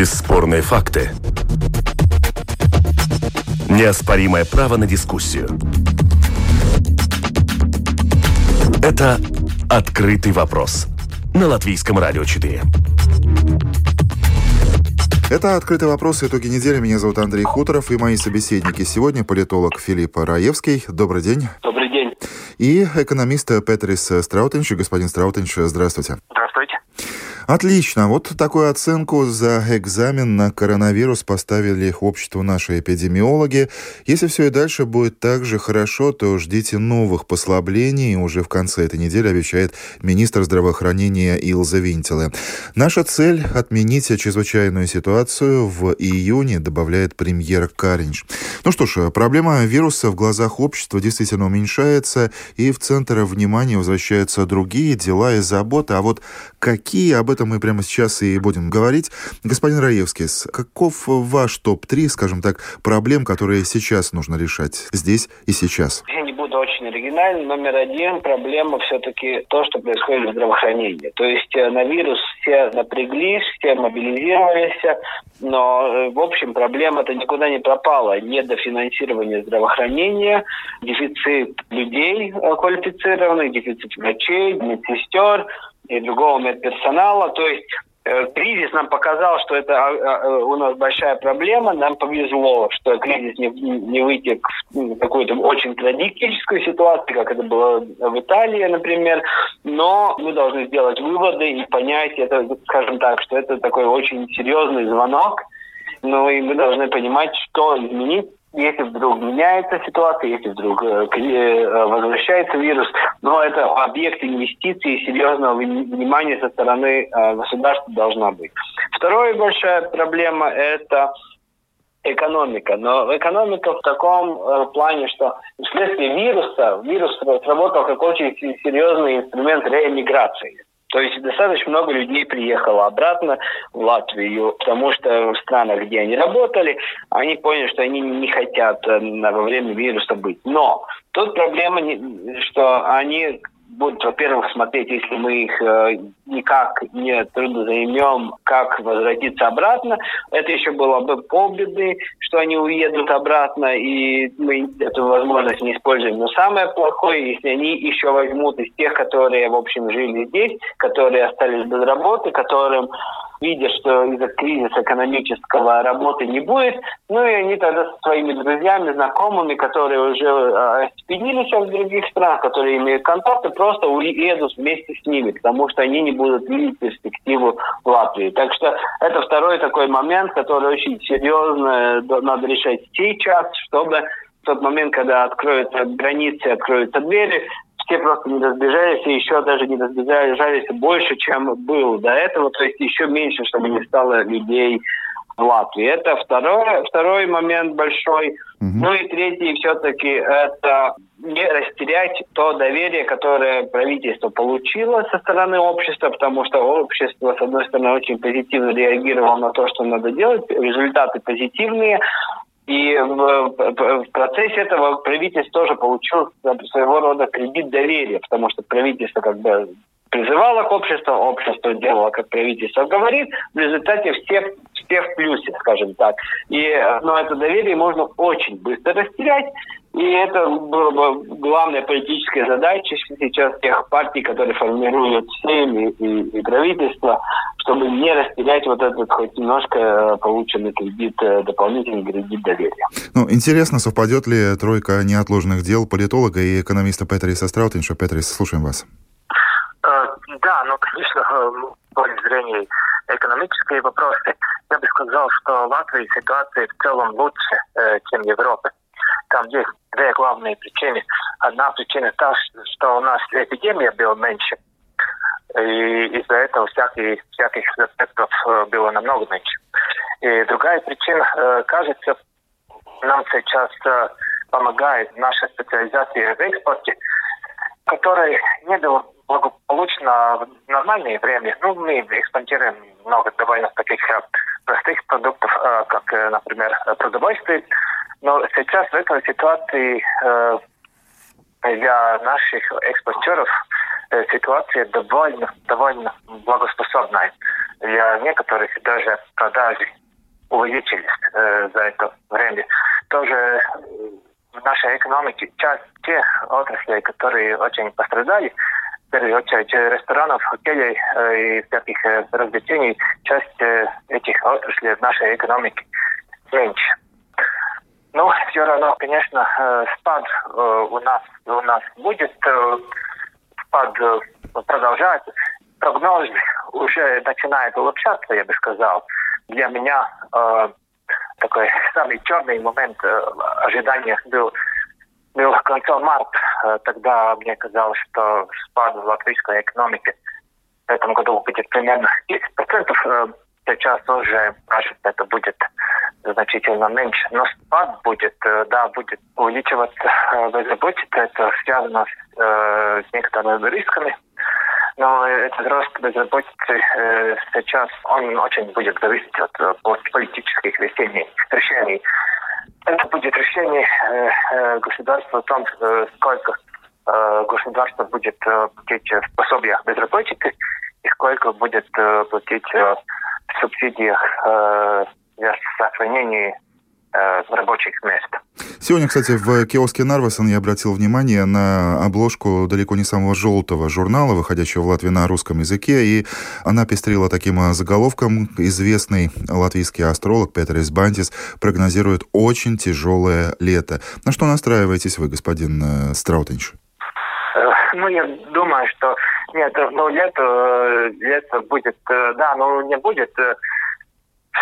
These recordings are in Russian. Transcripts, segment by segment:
Бесспорные факты. Неоспоримое право на дискуссию. Это «Открытый вопрос» на Латвийском радио 4. Это «Открытый вопрос. Итоги недели». Меня зовут Андрей Хуторов и мои собеседники сегодня политолог Филипп Раевский. Добрый день. Добрый день. И экономист Петрис Страутенч. Господин Страутенч, здравствуйте. Отлично. Вот такую оценку за экзамен на коронавирус поставили обществу наши эпидемиологи. Если все и дальше будет так же хорошо, то ждите новых послаблений. Уже в конце этой недели обещает министр здравоохранения Илза Винтеле. Наша цель – отменить чрезвычайную ситуацию в июне, добавляет премьер Каринч. Ну что ж, проблема вируса в глазах общества действительно уменьшается, и в центр внимания возвращаются другие дела и заботы. А вот какие об этом этом мы прямо сейчас и будем говорить. Господин Раевский, каков ваш топ-3, скажем так, проблем, которые сейчас нужно решать здесь и сейчас? Я не буду очень оригинальным. Номер один проблема все-таки то, что происходит в здравоохранении. То есть э, на вирус все напряглись, все мобилизировались, но, э, в общем, проблема-то никуда не пропала. Недофинансирование здравоохранения, дефицит людей э, квалифицированных, дефицит врачей, медсестер, и другого медперсонала. То есть э, кризис нам показал, что это а, а, э, у нас большая проблема. Нам повезло, что кризис не, не вытек в какую-то очень трагическую ситуацию, как это было в Италии, например. Но мы должны сделать выводы и понять, это, скажем так, что это такой очень серьезный звонок. Ну и мы должны понимать, что изменить если вдруг меняется ситуация, если вдруг э, э, возвращается вирус, но это объект инвестиций и серьезного внимания со стороны э, государства должна быть. Вторая большая проблема – это экономика. Но экономика в таком плане, что вследствие вируса, вирус сработал как очень серьезный инструмент реэмиграции. То есть достаточно много людей приехало обратно в Латвию, потому что в странах, где они работали, они поняли, что они не хотят э, во время вируса быть. Но тут проблема, что они будут, во-первых, смотреть, если мы их э, никак не трудозаймем, как возвратиться обратно. Это еще было бы полбеды, что они уедут обратно, и мы эту возможность не используем. Но самое плохое, если они еще возьмут из тех, которые, в общем, жили здесь, которые остались без работы, которым видя, что из-за кризиса экономического работы не будет, ну и они тогда со своими друзьями, знакомыми, которые уже э, остепенились в других странах, которые имеют контакты, просто уедут вместе с ними, потому что они не будут видеть перспективу в Латвии. Так что это второй такой момент, который очень серьезно надо решать сейчас, чтобы в тот момент, когда откроются границы, откроются двери, все просто не разбежались, и еще даже не разбежались больше, чем было до этого, то есть еще меньше, чтобы не стало людей в Латвии. Это второй, второй момент большой. Угу. Ну и третий все-таки это не растерять то доверие, которое правительство получило со стороны общества, потому что общество, с одной стороны, очень позитивно реагировало на то, что надо делать, результаты позитивные, и в, процессе этого правительство тоже получило своего рода кредит доверия, потому что правительство как бы призывало к обществу, общество делало, как правительство говорит, в результате всех, всех в плюсе, скажем так. И, но это доверие можно очень быстро растерять, и это была бы главная политическая задача сейчас тех партий, которые формируют семьи и, и правительство, чтобы не растерять вот этот хоть немножко э, полученный кредит, э, дополнительный кредит доверия. Ну, интересно, совпадет ли тройка неотложных дел политолога и экономиста Петриса Страутинша? Петрис, слушаем вас. Э, да, ну, конечно, с точки зрения экономические вопросы, я бы сказал, что в Латвии ситуация в целом лучше, чем в Европе. Там есть две главные причины. Одна причина та, что у нас эпидемия была меньше, и из-за этого всяких, всяких аспектов э, было намного меньше. И другая причина, э, кажется, нам сейчас э, помогает наша специализация в экспорте, которая не была благополучна в нормальное время. Ну, мы экспортируем много довольно таких простых продуктов, как, например, продовольствие, но сейчас в этой ситуации э, для наших экспортеров ситуация довольно, довольно благоспособная. Для некоторых даже продажи увеличились за это время. Тоже в нашей экономике часть тех отраслей, которые очень пострадали, в первую очередь ресторанов, отелей и всяких развлечений, часть этих отраслей в нашей экономике меньше. Ну, все равно, конечно, спад у нас у нас будет, спад продолжается. Прогнозы уже начинают улучшаться, я бы сказал. Для меня такой самый черный момент э, ожидания был, был концом марта. Э, тогда мне казалось, что спад в латвийской экономике в этом году будет примерно 10%. Э, сейчас уже, кажется, это будет значительно меньше. Но спад будет, да, будет увеличиваться безработица. Это связано с, с некоторыми рисками но этот рост безработицы э, сейчас, он очень будет зависеть от, от политических решений. решений. Это будет решение э, э, государства о том, э, сколько э, государство будет э, платить в пособиях безработицы и сколько будет э, платить э, субсидиях э, сохранения Э, рабочих мест. Сегодня, кстати, в киоске Нарвасан я обратил внимание на обложку далеко не самого желтого журнала, выходящего в Латвии на русском языке, и она пестрила таким э, заголовком. Известный латвийский астролог Петрис Бантис прогнозирует очень тяжелое лето. На что настраиваетесь вы, господин э, Страутенш? Ну, я думаю, что нет, ну, лето, лето будет, да, но не будет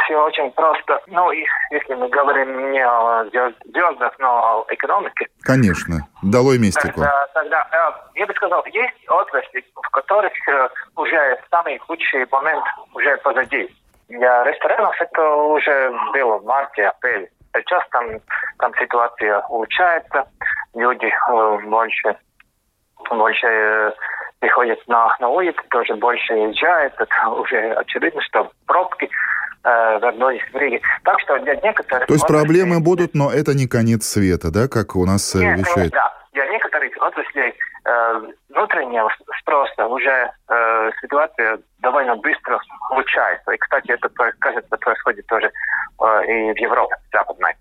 все очень просто. Ну, и если мы говорим не о звездах, но о экономике. Конечно. Долой мистику. Тогда, тогда э, я бы сказал, есть отрасли, в которых э, уже самый худший момент уже позади. Для ресторанов это уже было в марте, апреле. Сейчас там, там ситуация улучшается, люди э, больше, больше э, приходят на, на улицу, тоже больше езжают. Это уже очевидно, что пробки Э, в одной из Риги. Так что для некоторых... То есть проблемы будут, но это не конец света, да, как у нас э, Нет, вещает? Да, для некоторых отраслей э, внутреннего спроса уже э, ситуация довольно быстро улучшается. И, кстати, это, кажется, происходит тоже э, и в Европе западной.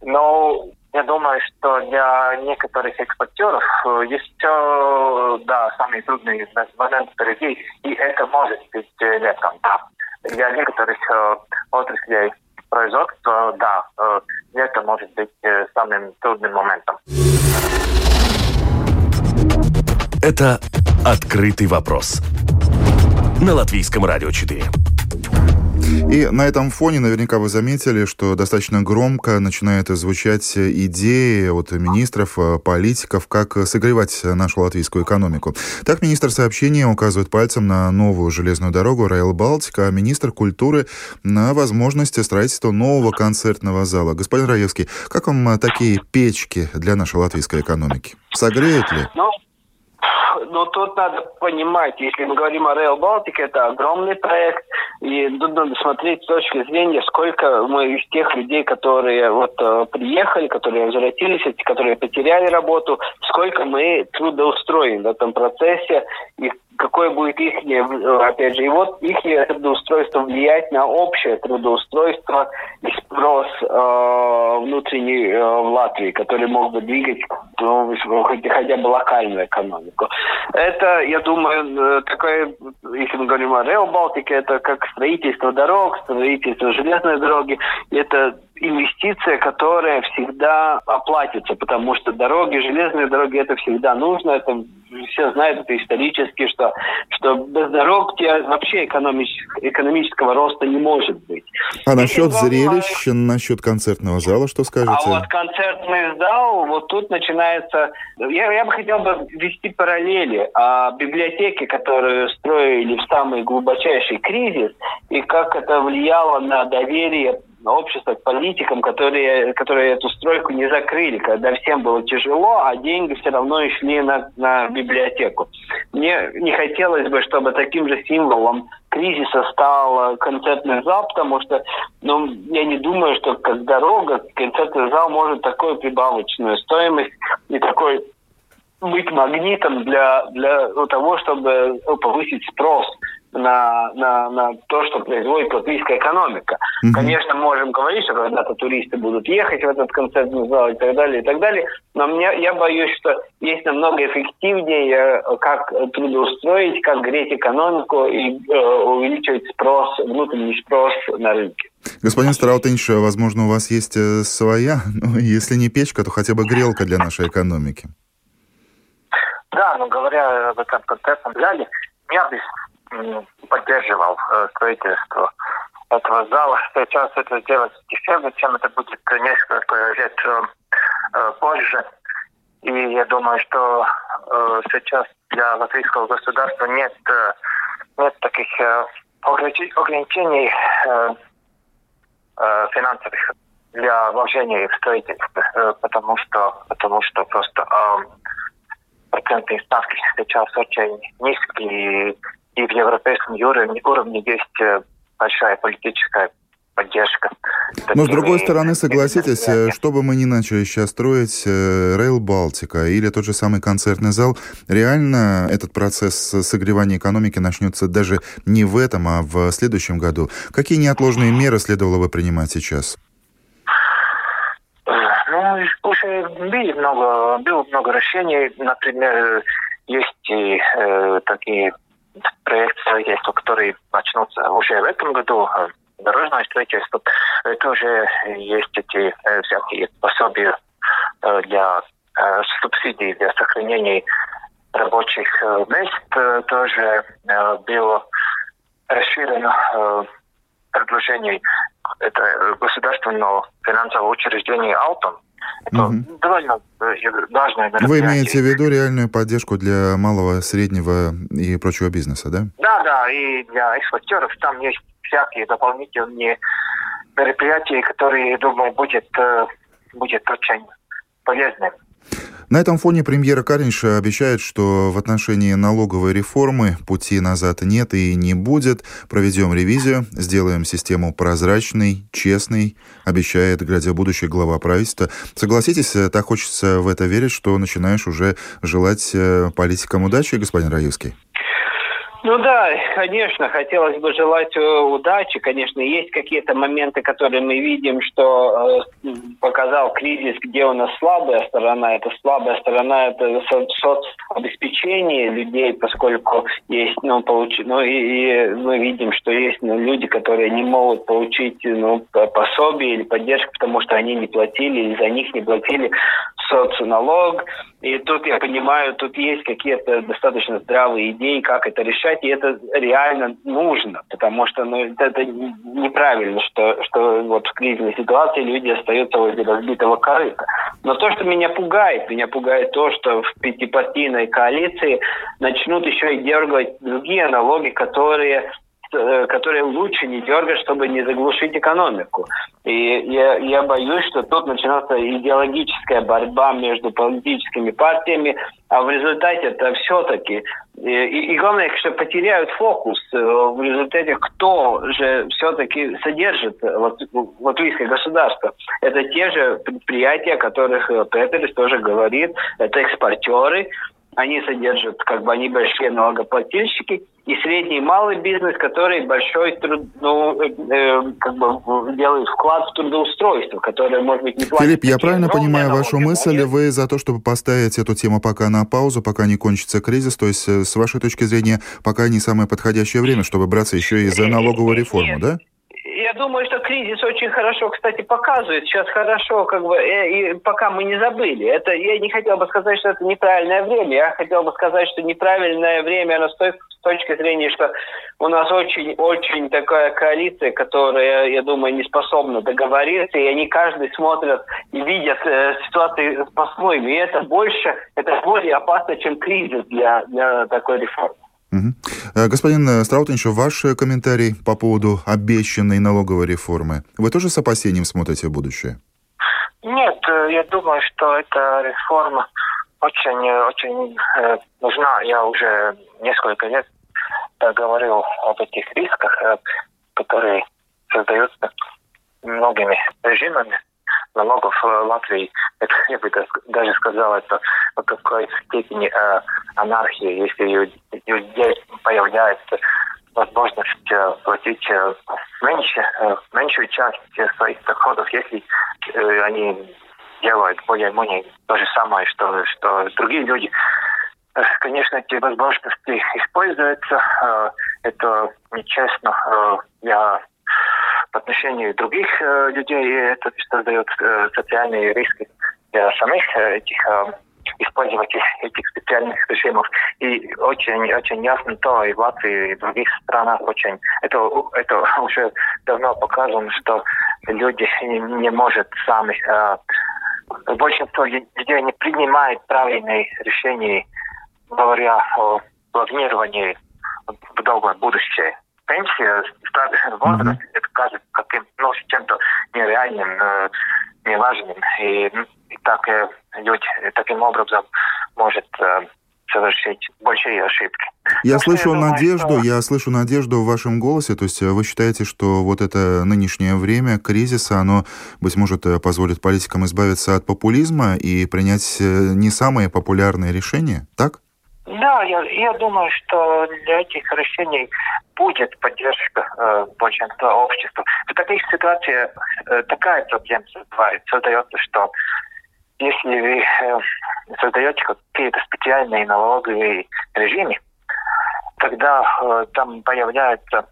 Но я думаю, что для некоторых экспортеров э, еще, да, самый трудный момент впереди, и это может быть летом, да для некоторых э, отраслей производства, да, э, это может быть э, самым трудным моментом. Это «Открытый вопрос» на Латвийском радио 4. И на этом фоне наверняка вы заметили, что достаточно громко начинает звучать идеи от министров, э, политиков, как согревать нашу латвийскую экономику. Так министр сообщения указывает пальцем на новую железную дорогу Райл Балтика, а министр культуры на возможность строительства нового концертного зала. Господин Раевский, как вам такие печки для нашей латвийской экономики? Согреют ли? Ну, но тут надо понимать, если мы говорим о Rail Baltic, это огромный проект, и тут надо смотреть с точки зрения, сколько мы из тех людей, которые вот э, приехали, которые возвратились, которые потеряли работу, сколько мы трудоустроим в этом процессе, и какое будет их, опять же, и вот их трудоустройство влиять на общее трудоустройство и спрос э, внутренний э, в Латвии, который мог бы двигать ну, хотя бы локальную экономику. Это, я думаю, э, такое, если мы говорим о Рео Балтике, это как строительство дорог, строительство железной дороги, это инвестиция, которая всегда оплатится, потому что дороги, железные дороги, это всегда нужно, это все знают это исторически, что, что без дорог вообще экономического, экономического роста не может быть. А насчет зрелищ, насчет концертного зала, что скажете? А вот концертный зал, вот тут начинается... Я, я бы хотел бы вести параллели о библиотеке, которую строили в самый глубочайший кризис, и как это влияло на доверие общества к политикам, которые, которые эту стройку не закрыли, когда всем было тяжело, а деньги все равно шли на, на библиотеку. Мне не хотелось бы, чтобы таким же символом кризиса стал концертный зал, потому что ну, я не думаю, что как дорога концертный зал может такую прибавочную стоимость и такой быть магнитом для, для того, чтобы повысить спрос на, на, на то, что производит латвийская экономика. Mm-hmm. Конечно, можем говорить, что когда-то туристы будут ехать в этот концертный зал и так далее, и так далее, но мне, я боюсь, что есть намного эффективнее, э, как трудоустроить, как греть экономику и э, увеличивать спрос, внутренний спрос на рынке. Господин Страутенч, возможно, у вас есть э, своя, ну, если не печка, то хотя бы грелка для нашей экономики. Да, но говоря об этом концертном зале, я бы поддерживал э, строительство этого зала. Сейчас это сделать дешевле, чем это будет несколько лет э, э, позже. И я думаю, что сейчас для латвийского государства нет, нет таких ограничений финансовых для вложения в строительство, потому что, потому что просто процентные ставки сейчас очень низкие, и в европейском уровне, есть э, большая политическая поддержка. Но с другой стороны, согласитесь, э, что бы мы ни начали сейчас строить, Рейл Балтика или тот же самый концертный зал, реально этот процесс согревания экономики начнется даже не в этом, а в следующем году. Какие неотложные меры следовало бы принимать сейчас? Э, ну, уже было много, было много решений. Например, есть э, такие проект строительства, который начнутся уже в этом году, дорожное строительство, тоже есть эти всякие пособия для субсидий для сохранения рабочих мест. Тоже было расширено предложение это государственного финансового учреждения «Алтон», это угу. довольно важное мероприятие. Вы имеете в виду реальную поддержку для малого, среднего и прочего бизнеса, да? Да, да, и для экспортеров там есть всякие дополнительные мероприятия, которые, я думаю, будет, э, будет очень полезным. На этом фоне премьера Каринша обещает, что в отношении налоговой реформы пути назад нет и не будет. Проведем ревизию, сделаем систему прозрачной, честной, обещает, глядя будущее глава правительства. Согласитесь, так хочется в это верить, что начинаешь уже желать э, политикам удачи, господин Раевский? Ну да, конечно, хотелось бы желать э, удачи. Конечно, есть какие-то моменты, которые мы видим, что э, показал кризис, где у нас слабая сторона. Это слабая сторона, это соцобеспечение людей, поскольку есть, ну, получ... ну и, и мы видим, что есть ну, люди, которые не могут получить ну, пособие или поддержку, потому что они не платили или за них не платили соцналог. И тут я понимаю, тут есть какие-то достаточно здравые идеи, как это решать, и это реально нужно, потому что ну, это неправильно, что, что вот в кризисной ситуации люди остаются возле разбитого корыта. Но то, что меня пугает, меня пугает то, что в пятипартийной коалиции начнут еще и дергать другие налоги, которые которые лучше не дергать, чтобы не заглушить экономику. И я, я боюсь, что тут начнется идеологическая борьба между политическими партиями, а в результате это все-таки и, и, и главное, что потеряют фокус э, в результате, кто же все-таки содержит латвийское государство. Это те же предприятия, о которых э, Петерс тоже говорит, это экспортеры, они содержат, как бы они большие налогоплательщики, и средний и малый бизнес, который большой труд, ну, э, э, как бы делает вклад в трудоустройство, которое, может быть, не платит. Филипп, я правильно понимаю налоги, вашу мысль, но... вы за то, чтобы поставить эту тему пока на паузу, пока не кончится кризис, то есть, э, с вашей точки зрения, пока не самое подходящее время, чтобы браться еще и за налоговую реформу, да? Я думаю, кризис очень хорошо, кстати, показывает. Сейчас хорошо, как бы, э, и пока мы не забыли. Это я не хотел бы сказать, что это неправильное время. Я хотел бы сказать, что неправильное время, оно с той с точки зрения, что у нас очень-очень такая коалиция, которая, я думаю, не способна договориться, и они каждый смотрят и видят э, ситуацию по-своему. И это больше, это более опасно, чем кризис для, для такой реформы. Угу. Господин Страутинчев, ваш комментарий по поводу обещанной налоговой реформы. Вы тоже с опасением смотрите в будущее? Нет, э, я думаю, что эта реформа очень, очень э, нужна. Я уже несколько лет говорил об этих рисках, которые создаются многими режимами налогов в Латвии, это, я бы даже сказал, это в какой-то степени э, анархия, если у людей появляется возможность э, платить э, меньше, э, меньшую часть своих доходов, если э, они делают более-менее то же самое, что, что другие люди. Э, конечно, эти возможности используются. Э, это нечестно. Э, я по отношению других людей, и это создает социальные риски для самих этих использователей этих специальных режимов. И очень, очень ясно то, и в Латвии, и в других странах очень, это, это уже давно показано, что люди не, не могут сами, большинство людей не принимает правильные решения говоря о планировании в долгое будущее. Пенсия, старый возраст, mm-hmm. это кажется каким, ну, чем-то нереальным, э, неважным. И, и так э, люди таким образом может э, совершить большие ошибки. Я ну, слышу я думаю, надежду, что... я слышу надежду в вашем голосе. То есть э, вы считаете, что вот это нынешнее время кризиса, оно, быть может, э, позволит политикам избавиться от популизма и принять э, не самые популярные решения, так? Да, я, я думаю, что для этих решений будет поддержка э, большинства общества. В таких ситуациях э, такая проблема создается, что если вы э, создаете какие-то специальные налоговые режимы, тогда э, там появляется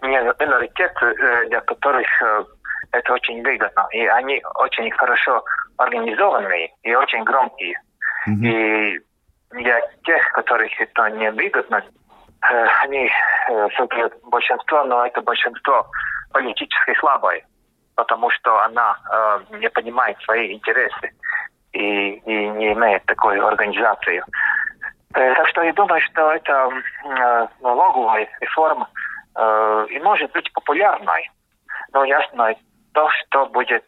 миноритет, э, для которых э, это очень выгодно. И они очень хорошо организованные и очень громкие. Mm-hmm. И для тех, которых это не выгодно, э, они э, создают большинство, но это большинство политически слабое, потому что она э, не понимает свои интересы и, и не имеет такой организации. Э, так что я думаю, что это э, налоговая реформа и может быть популярной, но ясно то, что будет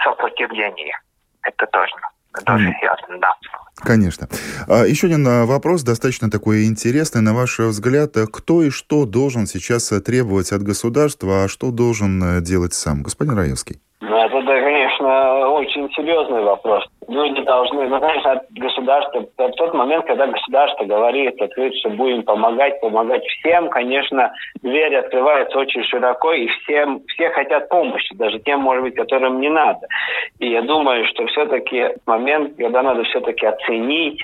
сопротивление. Это точно. Тоже ясно, да. Конечно. А, еще один а, вопрос, достаточно такой интересный. На ваш взгляд, кто и что должен сейчас требовать от государства, а что должен э, делать сам? Господин Раевский. Ну, это, да, конечно, очень серьезный вопрос. Люди должны, ну, конечно, от государства, в тот момент, когда государство говорит, открыто, что будем помогать, помогать всем, конечно, дверь открывается очень широко, и всем, все хотят помощи, даже тем, может быть, которым не надо. И я думаю, что все-таки момент, когда надо все-таки оценить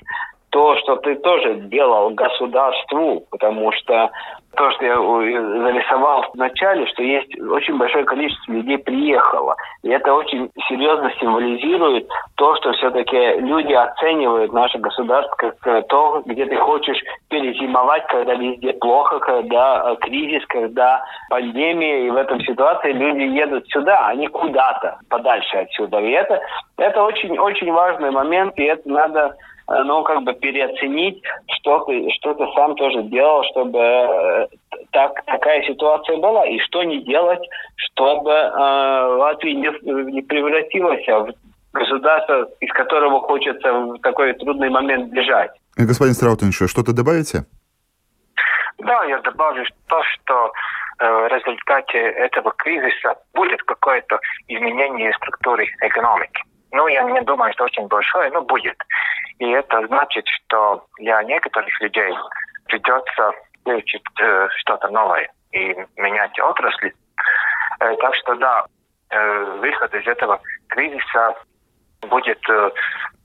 то, что ты тоже делал государству, потому что то, что я зарисовал в начале, что есть очень большое количество людей приехало. И это очень серьезно символизирует то, что все-таки люди оценивают наше государство как э, то, где ты хочешь перезимовать, когда везде плохо, когда э, кризис, когда пандемия. И в этом ситуации люди едут сюда, а не куда-то подальше отсюда. И это, это очень-очень важный момент, и это надо ну, как бы переоценить, что ты, что ты сам тоже делал, чтобы э, так, такая ситуация была, и что не делать, чтобы э, Латвия не, не превратилась в государство, из которого хочется в такой трудный момент бежать. Господин Страутинш, что-то добавите? Да, я добавлю то, что э, в результате этого кризиса будет какое-то изменение структуры экономики. Ну, я не думаю, что очень большое, но будет. И это значит, что для некоторых людей придется выучить э, что-то новое и менять отрасли. Э, так что да, э, выход из этого кризиса будет, э,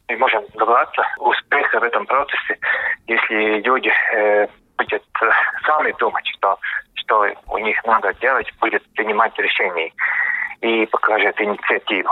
мы можем добиваться успеха в этом процессе, если люди э, будут э, сами думать, что, что у них надо делать, будет принимать решения и покажет инициативу.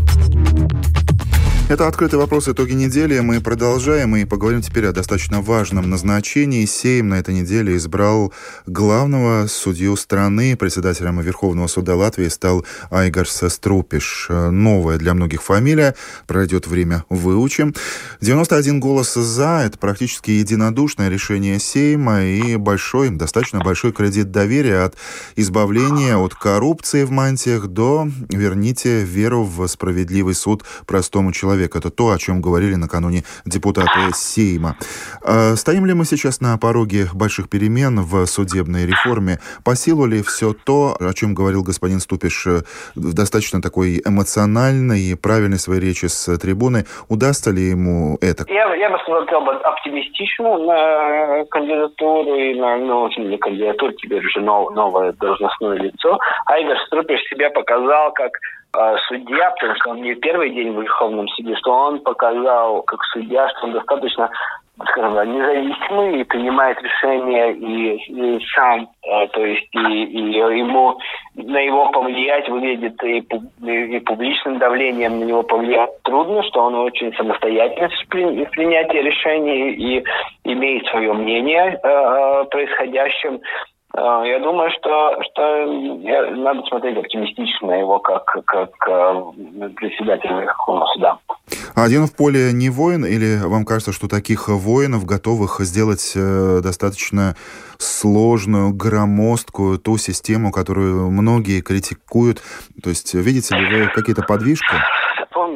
Это «Открытый вопрос. Итоги недели». Мы продолжаем и поговорим теперь о достаточно важном назначении. Сейм на этой неделе избрал главного судью страны. Председателем Верховного суда Латвии стал Айгарс Струпиш. Новая для многих фамилия. Пройдет время, выучим. 91 голос «за» — это практически единодушное решение Сейма и большой, достаточно большой кредит доверия от избавления от коррупции в мантиях до «верните веру в справедливый суд простому человеку» человека. Это то, о чем говорили накануне депутаты Сейма. А стоим ли мы сейчас на пороге больших перемен в судебной реформе? По силу ли все то, о чем говорил господин Ступиш э, в достаточно такой эмоциональной и правильной своей речи с трибуны? Удастся ли ему это? Я, я бы сказал бы оптимистично на кандидатуру и на, ну, не кандидатуру, теперь уже нов, новое должностное лицо. Айгар Струпиш себя показал как а, судья, потому что он не первый день в Верховном суде, что он показал как судья, что он достаточно скажем так, независимый и принимает решения и, и сам, а, то есть и, и ему на его повлиять выглядит и, и, публичным давлением на него повлиять трудно, что он очень самостоятельный в, в принятии решений и имеет свое мнение э, о происходящем. А, я думаю, что, что надо смотреть оптимистично на его как, как председателя Верховного суда. Один в поле не воин, или вам кажется, что таких воинов, готовых сделать э, достаточно сложную, громоздкую ту систему, которую многие критикуют? То есть видите ли вы какие-то подвижки?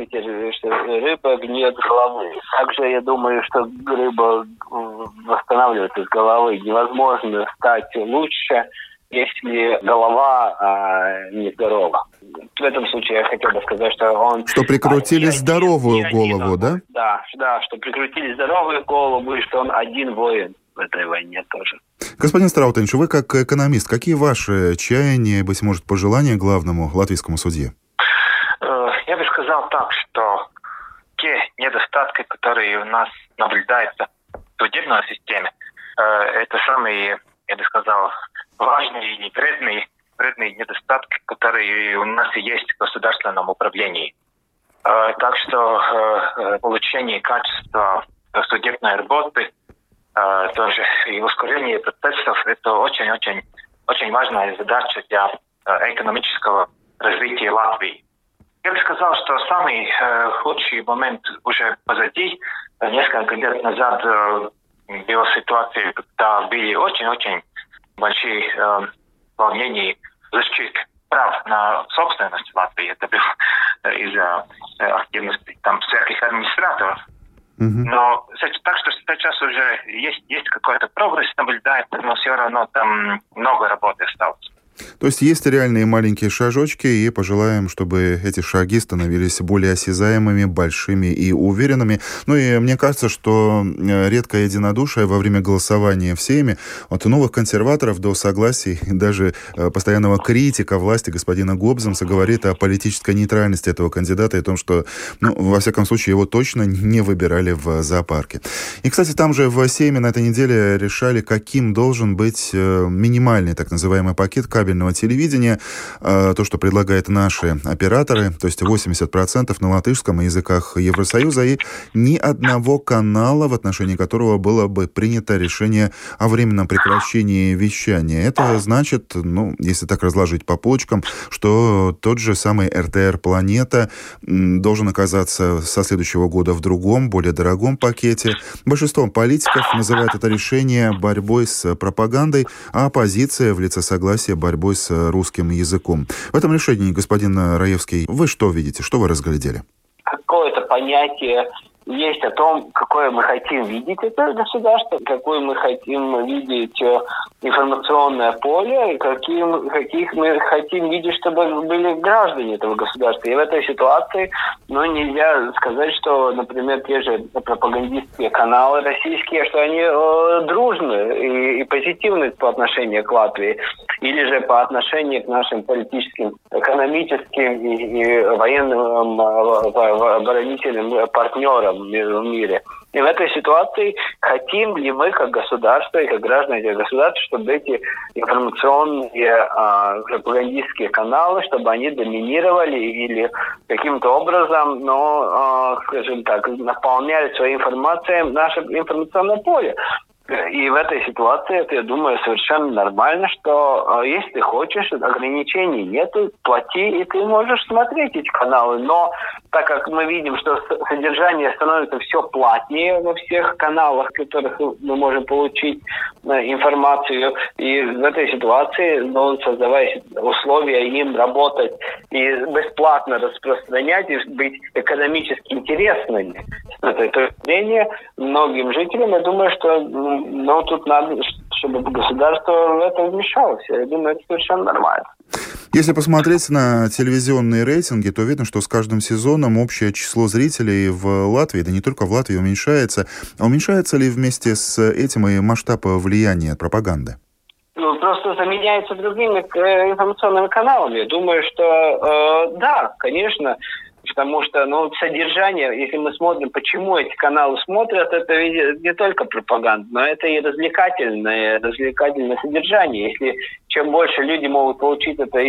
Помните, что рыба гниет головы. Также я думаю, что рыба восстанавливается с головы. Невозможно стать лучше, если голова а, нездорова. В этом случае я хотел бы сказать, что он... Что прикрутили а, здоровую один, голову, да? Да, да, что прикрутили здоровую голову, и что он один воин в этой войне тоже. Господин Страутенч, вы как экономист, какие ваши чаяния, быть может, пожелания главному латвийскому судье? Сказал так, что те недостатки, которые у нас наблюдаются в судебной системе, э, это самые, я бы сказал, важные и вредные, вредные недостатки, которые у нас есть в государственном управлении. Э, так что э, получение качества судебной работы, тоже и ускорение процессов, это очень-очень очень важная задача для экономического развития Латвии. Я бы сказал, что самый э, худший момент уже позади. Несколько лет назад э, была ситуация, когда были очень-очень большие э, волнения защиты прав на собственность в Латвии. Это было э, из-за э, активности там всяких администраторов. Mm-hmm. Но так что сейчас уже есть, есть какой-то прогресс наблюдается, но все равно там много работы осталось. То есть есть реальные маленькие шажочки, и пожелаем, чтобы эти шаги становились более осязаемыми, большими и уверенными. Ну и мне кажется, что э, редкое единодушие во время голосования в Сейме от новых консерваторов до согласий, даже э, постоянного критика власти господина Гобзамса говорит о политической нейтральности этого кандидата и о том, что, ну, во всяком случае, его точно не выбирали в зоопарке. И, кстати, там же в Сейме на этой неделе решали, каким должен быть э, минимальный так называемый пакет кабеля кабельного телевидения, а, то, что предлагают наши операторы, то есть 80% на латышском языках Евросоюза, и ни одного канала, в отношении которого было бы принято решение о временном прекращении вещания. Это значит, ну, если так разложить по полочкам, что тот же самый РТР «Планета» должен оказаться со следующего года в другом, более дорогом пакете. Большинство политиков называют это решение борьбой с пропагандой, а оппозиция в лице согласия борьбой борьбой с э, русским языком. В этом решении, господин Раевский, вы что видите, что вы разглядели? Какое-то понятие есть о том, какое мы хотим видеть это государство, какое мы хотим видеть э, информационное поле, каким, каких мы хотим видеть, чтобы были граждане этого государства. И в этой ситуации ну, нельзя сказать, что, например, те же пропагандистские каналы российские, что они э, дружны и, и позитивны по отношению к Латвии, или же по отношению к нашим политическим, экономическим и, и военным э, оборонительным партнерам в мире. И в этой ситуации хотим ли мы, как государство и как граждане этих государств, чтобы эти информационные а, пропагандистские каналы, чтобы они доминировали или каким-то образом, ну, а, скажем так, наполняли своей информацией наше информационное поле. И в этой ситуации это, я думаю, совершенно нормально, что э, если ты хочешь, ограничений нету, плати, и ты можешь смотреть эти каналы. Но так как мы видим, что содержание становится все платнее во всех каналах, в которых мы можем получить э, информацию, и в этой ситуации, ну, создавая условия им работать и бесплатно распространять, и быть экономически интересными с этой точки зрения, многим жителям, я думаю, что но тут надо, чтобы государство в это вмешалось. Я думаю, это совершенно нормально. Если посмотреть на телевизионные рейтинги, то видно, что с каждым сезоном общее число зрителей в Латвии, да не только в Латвии, уменьшается. А уменьшается ли вместе с этим и масштаб влияния пропаганды? Ну, просто заменяется другими э, информационными каналами. Думаю, что э, да, конечно, потому что ну, содержание, если мы смотрим, почему эти каналы смотрят, это не только пропаганда, но это и развлекательное, развлекательное содержание. Если чем больше люди могут получить это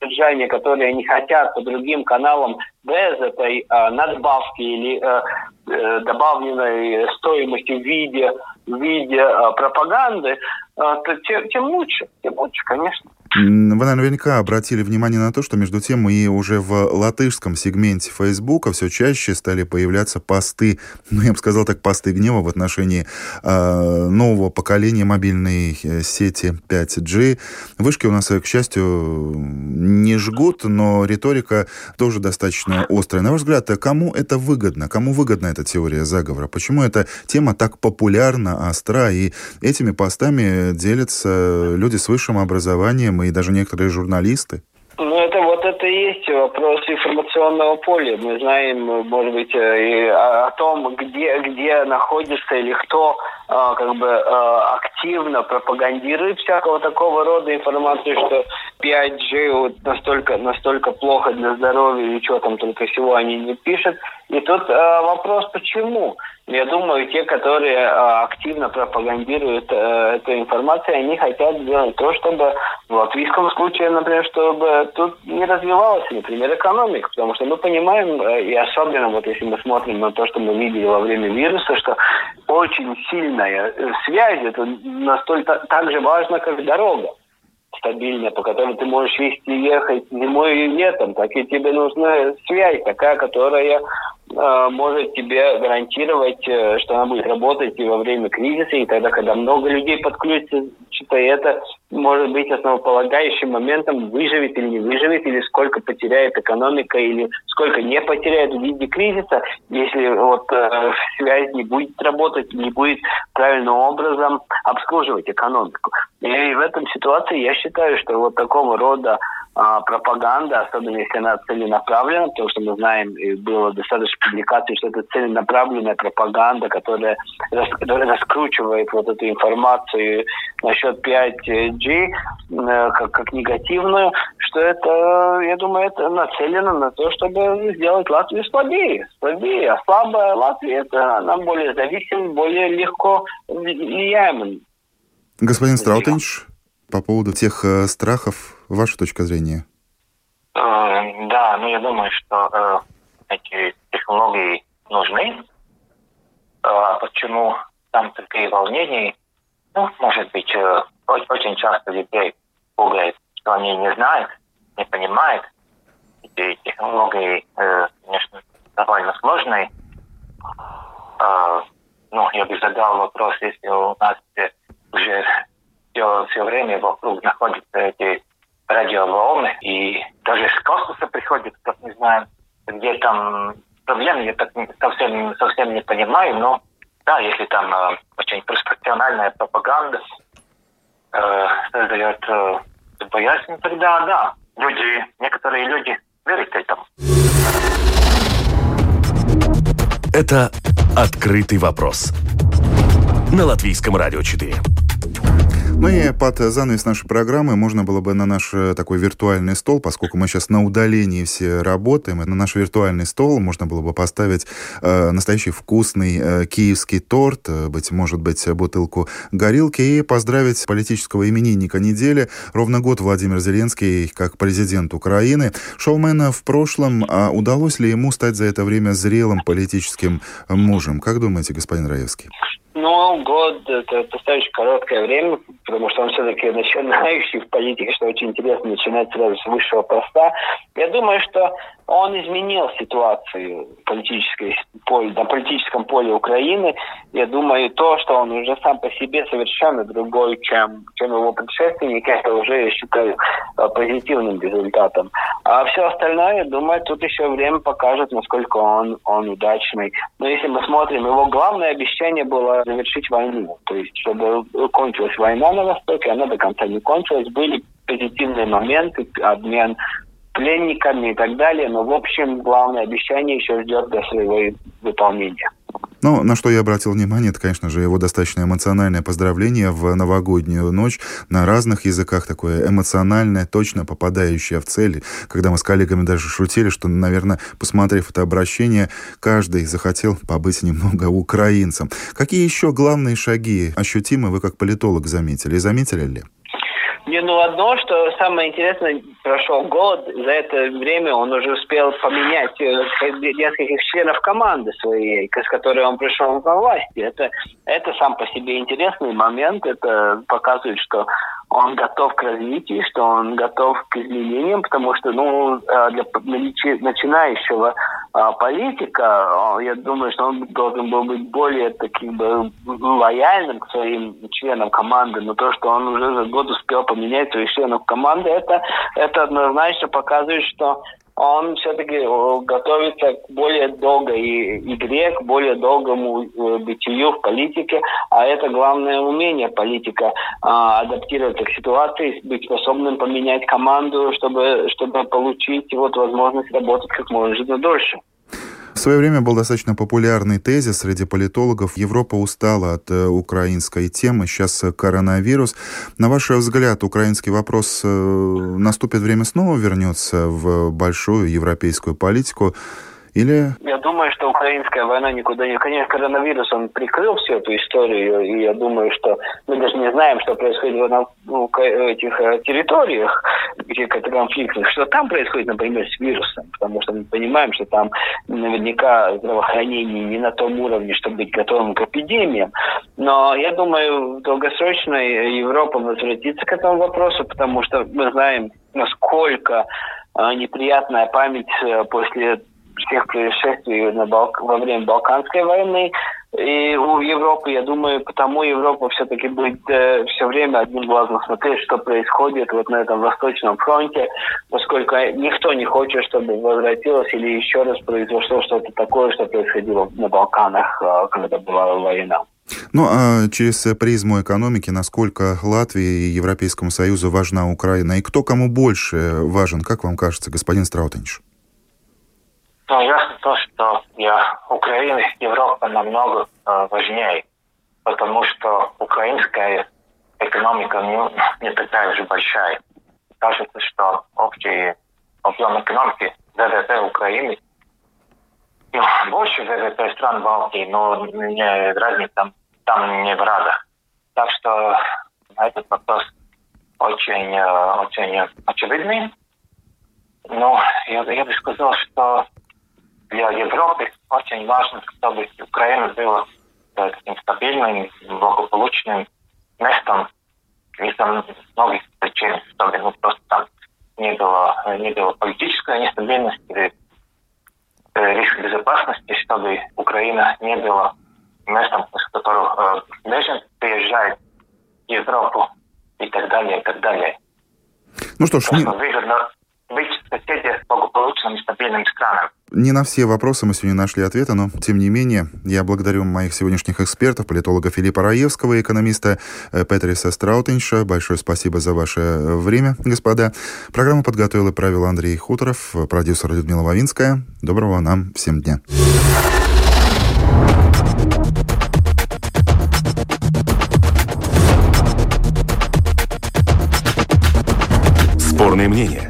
содержание, которое они хотят по другим каналам без этой э, надбавки или э, э, добавленной стоимости в виде, в виде э, пропаганды, э, то тем, тем лучше, тем лучше, конечно. Вы наверняка обратили внимание на то, что между тем и уже в латышском сегменте Фейсбука все чаще стали появляться посты, ну, я бы сказал так, посты гнева в отношении э, нового поколения мобильной э, сети 5G. Вышки у нас, к счастью, не жгут, но риторика тоже достаточно острая. На ваш взгляд, кому это выгодно? Кому выгодна эта теория заговора? Почему эта тема так популярна, остра, и этими постами делятся люди с высшим образованием и даже некоторые журналисты? Ну, это вот это и есть вопрос информационного поля. Мы знаем, может быть, э, и о том, где, где находится или кто а, как бы а, активно пропагандирует всякого такого рода информацию, что 5G вот настолько, настолько плохо для здоровья и что там только всего они не пишут. И тут вопрос, почему? Я думаю, те, которые э, активно пропагандируют э, эту информацию, они хотят сделать то, чтобы в латвийском случае, например, чтобы тут не развивалась, например, экономика. Потому что мы понимаем, э, и особенно вот если мы смотрим на то, что мы видели во время вируса, что очень сильная связь, это настолько так же важно, как дорога стабильная, по которой ты можешь вести ехать зимой и летом, так и тебе нужна связь такая, которая Э, может тебе гарантировать, э, что она будет работать и во время кризиса, и тогда, когда много людей подключится, что это может быть основополагающим моментом, выживет или не выживет, или сколько потеряет экономика, или сколько не потеряет в виде кризиса, если вот э, связь не будет работать, не будет правильным образом обслуживать экономику. И в этом ситуации я считаю, что вот такого рода а, пропаганда, особенно если она целенаправлена, потому что мы знаем, было достаточно публикаций, что это целенаправленная пропаганда, которая рас, раскручивает вот эту информацию насчет 5G э, как, как негативную, что это, я думаю, это нацелено на то, чтобы сделать Латвию слабее. Слабее. А слабая Латвия, это она более зависима, более легко влияемым. Господин Страутенш, по поводу тех э, страхов, ваша точка зрения? Э, да, ну я думаю, что э, эти технологии нужны. Э, почему там такие волнения? Ну, может быть, э, очень часто детей пугает, что они не знают, не понимают. Эти технологии, э, конечно, довольно сложные. Э, ну, я бы задал вопрос, если у нас уже все, все время вокруг находятся эти радиоволны, и даже с космоса приходят, как не знаю, где там проблемы, я так совсем, совсем не понимаю, но да, если там э, очень профессиональная пропаганда э, создает э, боязнь, тогда да, люди, некоторые люди верят этому. Это «Открытый вопрос» на Латвийском радио 4. Ну и под занавес нашей программы можно было бы на наш э, такой виртуальный стол, поскольку мы сейчас на удалении все работаем, на наш виртуальный стол можно было бы поставить э, настоящий вкусный э, киевский торт, э, быть может быть бутылку горилки и поздравить политического именинника недели. Ровно год Владимир Зеленский как президент Украины. Шоумена в прошлом, а удалось ли ему стать за это время зрелым политическим мужем? Как думаете, господин Раевский? Ну, год – это достаточно короткое время, потому что он все-таки начинающий в политике, что очень интересно начинать сразу с высшего поста. Я думаю, что он изменил ситуацию политической, поле, на политическом поле Украины. Я думаю, то, что он уже сам по себе совершенно другой, чем, чем его предшественник, это уже я считаю э, позитивным результатом. А все остальное, я думаю, тут еще время покажет, насколько он, он удачный. Но если мы смотрим, его главное обещание было завершить войну. То есть, чтобы кончилась война на Востоке, она до конца не кончилась. Были позитивные моменты, обмен пленниками и так далее. Но, в общем, главное обещание еще ждет до своего выполнения. Но на что я обратил внимание, это, конечно же, его достаточно эмоциональное поздравление в новогоднюю ночь на разных языках, такое эмоциональное, точно попадающее в цель. Когда мы с коллегами даже шутили, что, наверное, посмотрев это обращение, каждый захотел побыть немного украинцем. Какие еще главные шаги ощутимы вы как политолог заметили? И заметили ли? Не, ну одно, что самое интересное, прошел год, за это время он уже успел поменять э, нескольких членов команды своей, с которой он пришел на власти. Это, это сам по себе интересный момент, это показывает, что он готов к развитию, что он готов к изменениям, потому что, ну, э, для начинающего а, политика, я думаю, что он должен был быть более таким бы лояльным к своим членам команды, но то, что он уже за год успел поменять своих членов команды, это, это однозначно показывает, что он все-таки э, готовится к более долгой игре, к более долгому э, бытию в политике, а это главное умение политика а, адаптироваться к ситуации, быть способным поменять команду, чтобы, чтобы получить вот возможность работать как можно дольше. В свое время был достаточно популярный тезис среди политологов «Европа устала от э, украинской темы, сейчас коронавирус». На ваш взгляд, украинский вопрос э, наступит время снова вернется в большую европейскую политику? Или... Я думаю, что украинская война никуда не... Конечно, коронавирус, он прикрыл всю эту историю, и я думаю, что мы даже не знаем, что происходит на ну, этих э, территориях, где конфликтных, что там происходит, например, с вирусом, потому что мы понимаем, что там наверняка здравоохранение не на том уровне, чтобы быть готовым к эпидемиям. Но я думаю, в долгосрочной Европа возвратится к этому вопросу, потому что мы знаем, насколько э, неприятная память э, после всех происшествий на Балк... во время Балканской войны. И у Европы, я думаю, потому Европа все-таки будет э, все время одним глазом смотреть, что происходит вот на этом Восточном фронте, поскольку никто не хочет, чтобы возвратилось или еще раз произошло что-то такое, что происходило на Балканах, э, когда была война. Ну а через призму экономики, насколько Латвии и Европейскому Союзу важна Украина? И кто кому больше важен, как вам кажется, господин Страутенч? Но ясно то, что для Украины Европа намного э, важнее, потому что украинская экономика не, не такая же большая. Кажется, что общий объем экономики ВВП Украины ну, больше ВВП стран Балтии, но не, разница там, там не в разах. Так что этот вопрос очень, э, очень очевидный. Но я, я бы сказал, что для Европы очень важно, чтобы Украина была э, таким стабильным, благополучным местом из-за многих причин, чтобы ну, просто там не было, не было политической нестабильности или э, безопасности, чтобы Украина не была местом, с которого э, беженцы приезжают в Европу и так далее, и так далее. Ну что ж, не... выгодно быть соседи благополучным и стабильным странам. Не на все вопросы мы сегодня нашли ответы, но, тем не менее, я благодарю моих сегодняшних экспертов, политолога Филиппа Раевского и экономиста э, Петриса Страутенша. Большое спасибо за ваше э, время, господа. Программу подготовил и правил Андрей Хуторов, продюсер Людмила Вавинская. Доброго нам всем дня. мнение.